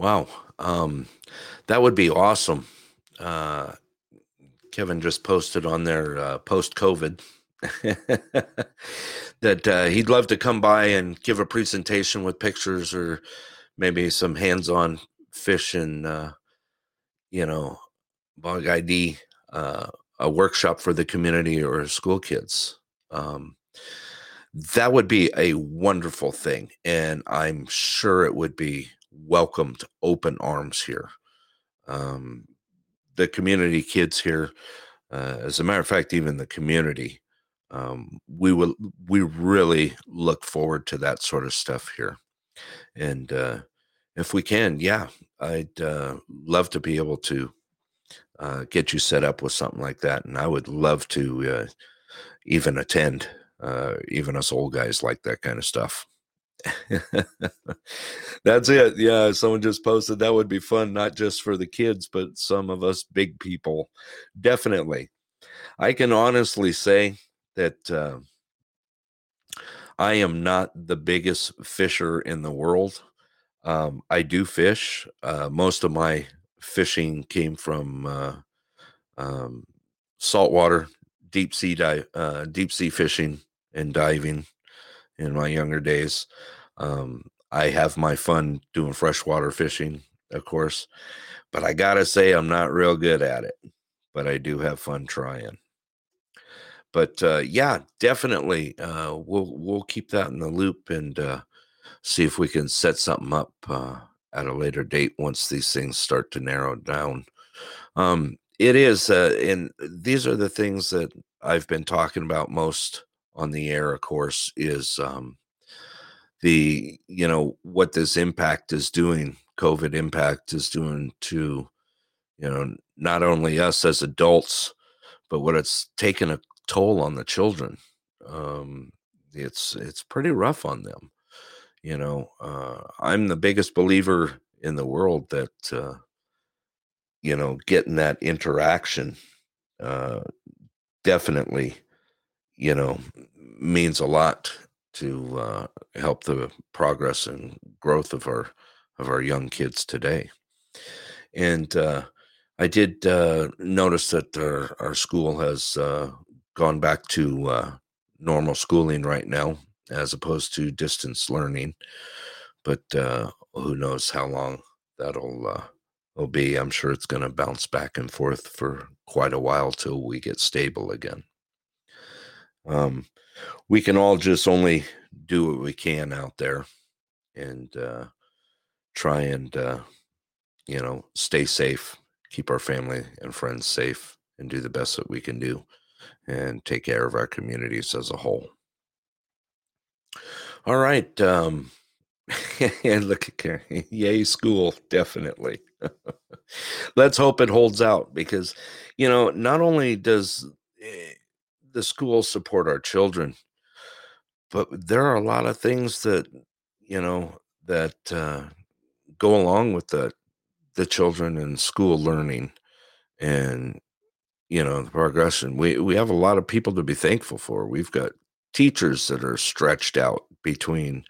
Wow. Um, that would be awesome. Uh, Kevin just posted on their uh, post COVID [LAUGHS] that uh, he'd love to come by and give a presentation with pictures or maybe some hands-on fish and uh, you know bug ID, uh, a workshop for the community or school kids. Um, that would be a wonderful thing, and I'm sure it would be welcomed open arms here. Um, the community kids here, uh, as a matter of fact, even the community, um, we will we really look forward to that sort of stuff here, and uh, if we can, yeah, I'd uh, love to be able to uh, get you set up with something like that, and I would love to uh, even attend. Uh, even us old guys like that kind of stuff. [LAUGHS] That's it. Yeah, someone just posted that would be fun, not just for the kids, but some of us big people. Definitely. I can honestly say that uh, I am not the biggest fisher in the world. Um, I do fish. Uh, most of my fishing came from uh, um, saltwater, deep sea dive, uh, deep sea fishing and diving in my younger days. Um, I have my fun doing freshwater fishing, of course, but I gotta say I'm not real good at it. But I do have fun trying. But uh, yeah, definitely, uh, we'll we'll keep that in the loop and uh, see if we can set something up uh, at a later date once these things start to narrow down. Um, it is, uh, and these are the things that I've been talking about most on the air. Of course, is um, the you know what this impact is doing covid impact is doing to you know not only us as adults but what it's taken a toll on the children um it's it's pretty rough on them you know uh i'm the biggest believer in the world that uh you know getting that interaction uh definitely you know means a lot to uh, help the progress and growth of our of our young kids today. And uh, I did uh, notice that our, our school has uh, gone back to uh, normal schooling right now, as opposed to distance learning. But uh, who knows how long that'll will be? I'm sure it's going to bounce back and forth for quite a while till we get stable again. Um, we can all just only do what we can out there, and uh, try and uh, you know stay safe keep our family and friends safe and do the best that we can do and take care of our communities as a whole. All right. Um, [LAUGHS] and look at. [LAUGHS] Yay, school, definitely. [LAUGHS] Let's hope it holds out because, you know, not only does eh, the schools support our children, but there are a lot of things that, you know, that uh, go along with the the children and school learning and you know the progression. We we have a lot of people to be thankful for. We've got teachers that are stretched out between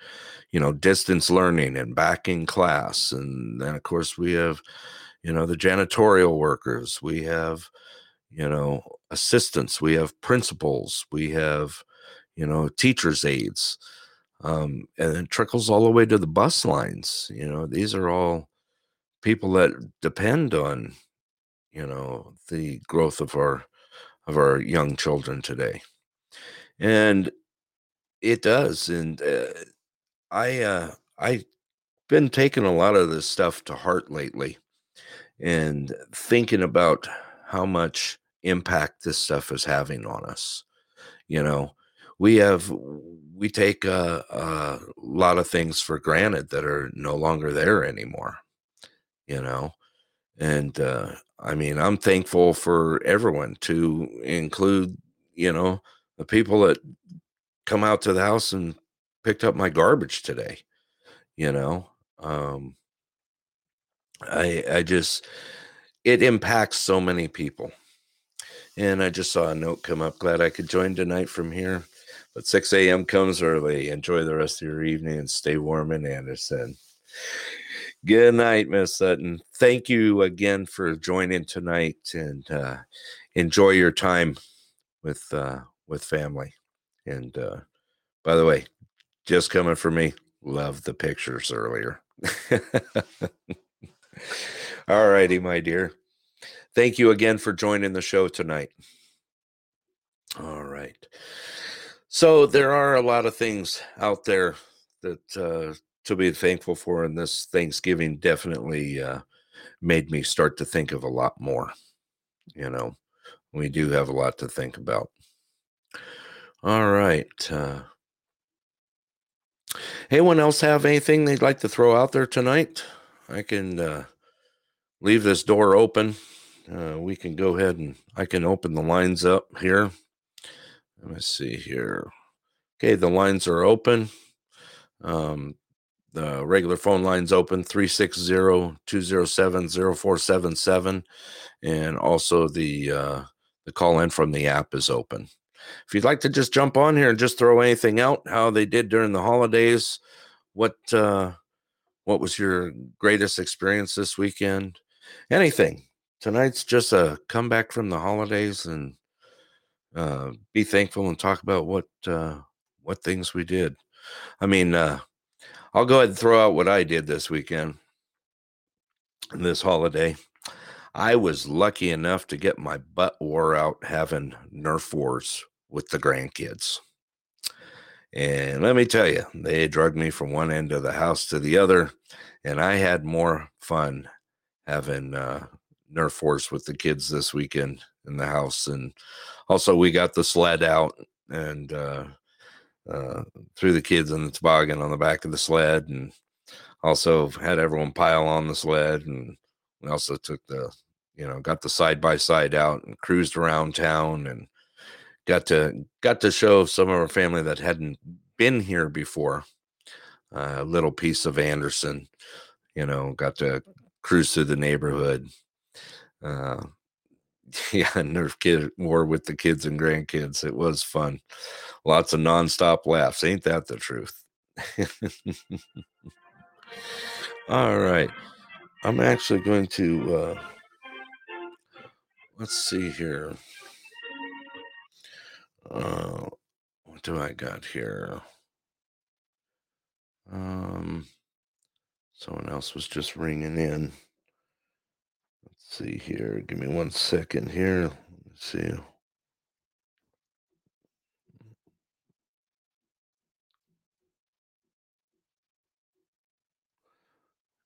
you know distance learning and back in class and then of course we have you know the janitorial workers. We have you know assistants we have principals we have you know teachers aides um, and it trickles all the way to the bus lines you know these are all people that depend on you know the growth of our of our young children today. And it does and uh, i uh i've been taking a lot of this stuff to heart lately and thinking about how much impact this stuff is having on us you know? We have we take a, a lot of things for granted that are no longer there anymore you know? And uh i mean i'm thankful for everyone to include you know the people that come out to the house and picked up my garbage today you know? Um i i just it impacts so many people and i just saw a note come up glad i could join tonight from here but 6 a.m comes early enjoy the rest of your evening and stay warm in anderson Good night, Miss Sutton. Thank you again for joining tonight, and uh, enjoy your time with uh, with family. And uh, by the way, just coming for me, love the pictures earlier. [LAUGHS] All righty, my dear. Thank you again for joining the show tonight. All right. So there are a lot of things out there that uh, to be thankful for. And this Thanksgiving definitely uh, made me start to think of a lot more. You know, we do have a lot to think about. All right. Uh, anyone else have anything they'd like to throw out there tonight? I can uh, leave this door open. Uh, we can go ahead and I can open the lines up here. Let me see here. Okay, the lines are open. Um, the regular phone line's open 360-207-0477 and also the uh, the call in from the app is open. If you'd like to just jump on here and just throw anything out how they did during the holidays, what uh what was your greatest experience this weekend? Anything. Tonight's just a comeback from the holidays and uh be thankful and talk about what uh what things we did. I mean, uh I'll go ahead and throw out what I did this weekend, this holiday. I was lucky enough to get my butt wore out having Nerf wars with the grandkids. And let me tell you, they drugged me from one end of the house to the other, and I had more fun having uh, Nerf wars with the kids this weekend in the house. And also, we got the sled out and uh, uh, threw the kids in the toboggan on the back of the sled and also had everyone pile on the sled and we also took the you know got the side by side out and cruised around town and got to got to show some of our family that hadn't been here before uh, a little piece of anderson you know got to cruise through the neighborhood uh, [LAUGHS] yeah nerf kid war with the kids and grandkids it was fun lots of nonstop laughs. Ain't that the truth? [LAUGHS] All right. I'm actually going to uh, let's see here. Uh, what do I got here? Um, someone else was just ringing in. See here. Give me one second here. Let's see.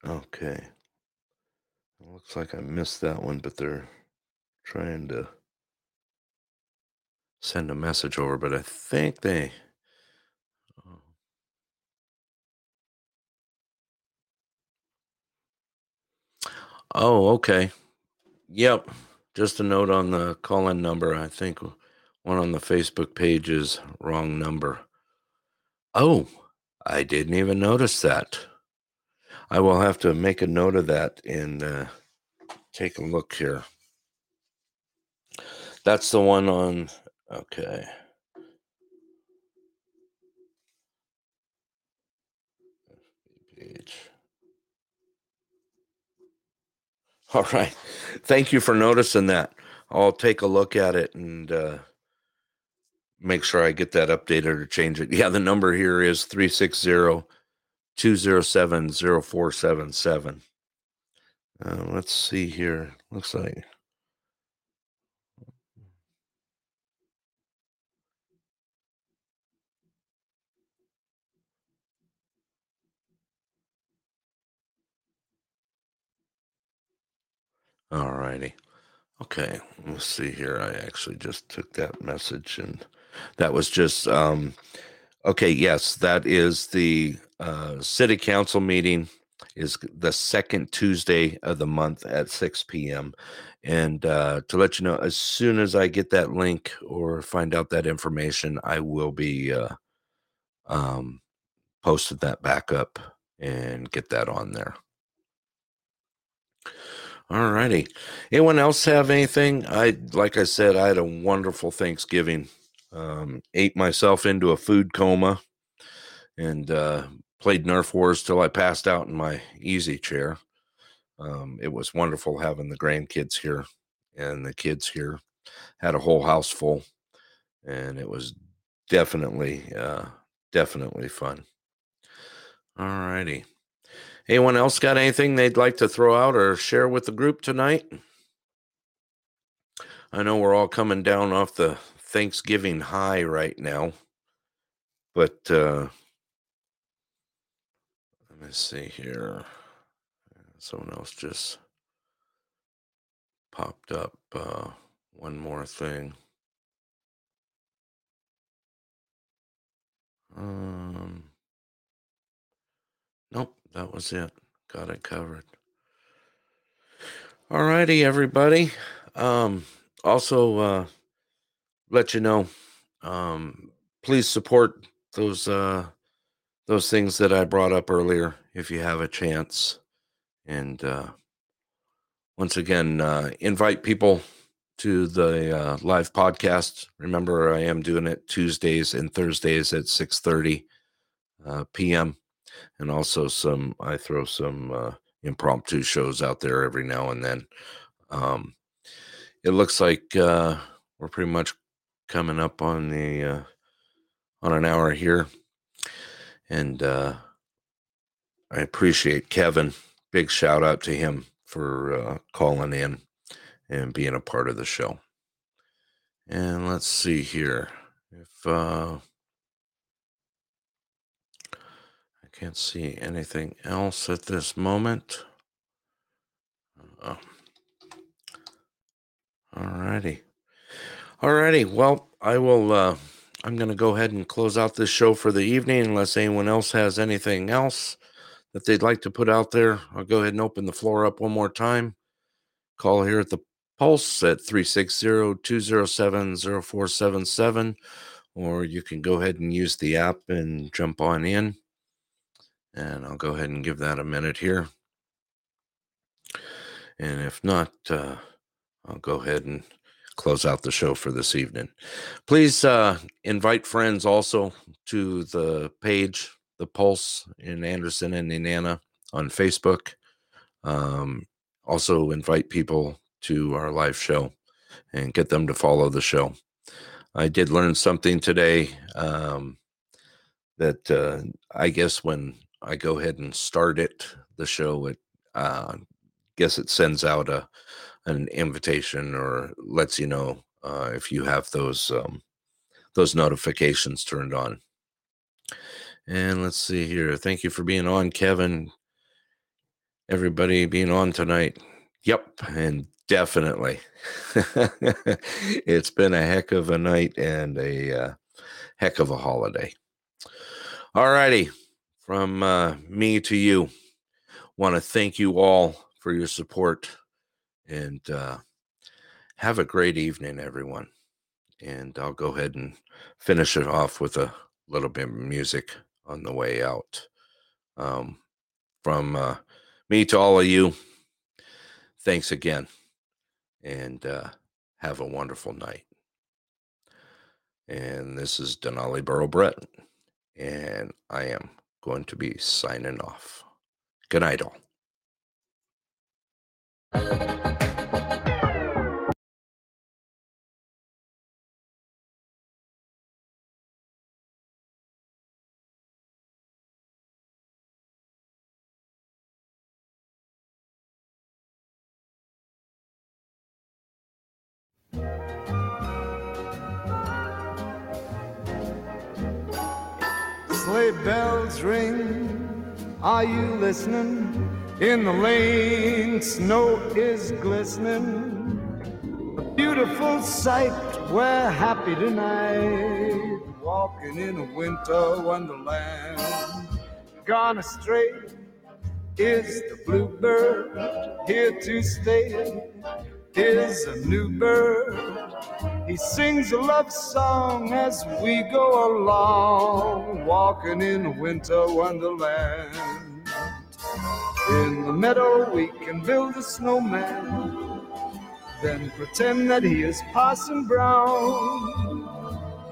Okay. It looks like I missed that one, but they're trying to send a message over, but I think they. Oh, oh okay. Yep. Just a note on the call in number. I think one on the Facebook page is wrong number. Oh, I didn't even notice that. I will have to make a note of that and uh, take a look here. That's the one on. Okay. [LAUGHS] All right. Thank you for noticing that. I'll take a look at it and uh, make sure I get that updated or change it. Yeah, the number here is 360 207 0477. Uh, let's see here. Looks like. All righty. Okay, let's see here. I actually just took that message and that was just um okay, yes, that is the uh city council meeting is the second Tuesday of the month at 6 p.m. And uh to let you know, as soon as I get that link or find out that information, I will be uh um posted that back up and get that on there. All righty. Anyone else have anything? I like I said, I had a wonderful Thanksgiving. Um, ate myself into a food coma and uh, played Nerf Wars till I passed out in my easy chair. Um, it was wonderful having the grandkids here and the kids here. Had a whole house full, and it was definitely, uh, definitely fun. All righty. Anyone else got anything they'd like to throw out or share with the group tonight? I know we're all coming down off the Thanksgiving high right now, but uh, let me see here. Someone else just popped up. Uh, one more thing. Um, nope, that was it. Got it covered. All righty, everybody. Um, also, uh, let you know, um, please support those uh, those things that I brought up earlier if you have a chance. And uh, once again, uh, invite people to the uh, live podcast. Remember, I am doing it Tuesdays and Thursdays at six thirty uh, p.m. And also some, I throw some uh, impromptu shows out there every now and then. Um, it looks like uh, we're pretty much coming up on the uh, on an hour here, and uh, I appreciate Kevin. Big shout out to him for uh, calling in and being a part of the show. And let's see here if uh, I can't see anything else at this moment. Uh, all righty. All righty. Well, I will. Uh, I'm going to go ahead and close out this show for the evening, unless anyone else has anything else that they'd like to put out there. I'll go ahead and open the floor up one more time. Call here at the Pulse at 360 207 0477, or you can go ahead and use the app and jump on in. And I'll go ahead and give that a minute here. And if not, uh, I'll go ahead and close out the show for this evening. Please uh, invite friends also to the page, The Pulse in Anderson and Nenana on Facebook. Um, also, invite people to our live show. and get them to follow the show. I did learn something today um, that uh, I guess when I go ahead and start it, the show, it uh, guess it sends out a an invitation or lets you know uh, if you have those um, those notifications turned on. And let's see here. Thank you for being on, Kevin. Everybody being on tonight. Yep, and definitely, [LAUGHS] it's been a heck of a night and a uh, heck of a holiday. All righty, from uh, me to you, want to thank you all for your support and uh, have a great evening, everyone. And I'll go ahead and finish it off with a little bit of music on the way out. Um, from uh, me to all of you, thanks again. And uh, have a wonderful night. And this is Denali Borough Brett. And I am going to be signing off. Good night, all. Bells ring. Are you listening? In the lane, snow is glistening. A beautiful sight. We're happy tonight. Walking in a winter wonderland. Gone astray is the bluebird. Here to stay is a new bird. He sings a love song as we go along, walking in winter wonderland. In the meadow, we can build a snowman, then pretend that he is Parson Brown.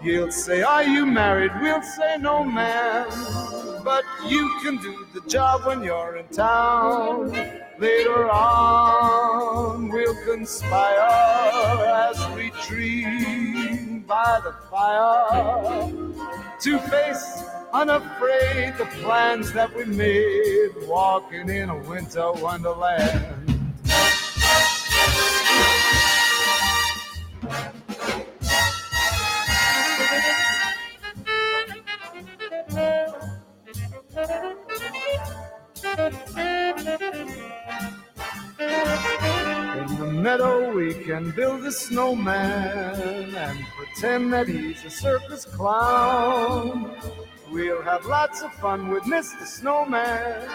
He'll say, Are you married? We'll say, No, ma'am. But you can do the job when you're in town. Later on, we'll conspire as we dream by the fire to face unafraid the plans that we made, walking in a winter wonderland. In the meadow, we can build a snowman and pretend that he's a circus clown. We'll have lots of fun with Mr. Snowman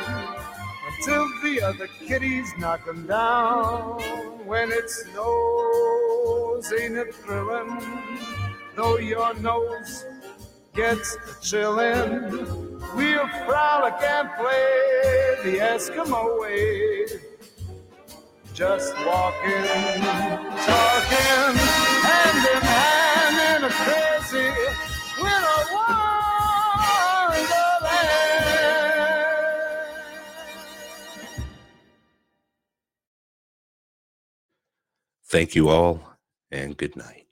until the other kitties knock him down. When it snows, ain't it thrilling? Though your nose gets chillin', we'll frolic and play the Eskimo way just walking, talking, hand in hand in a crazy winter wonderland. Thank you all, and good night.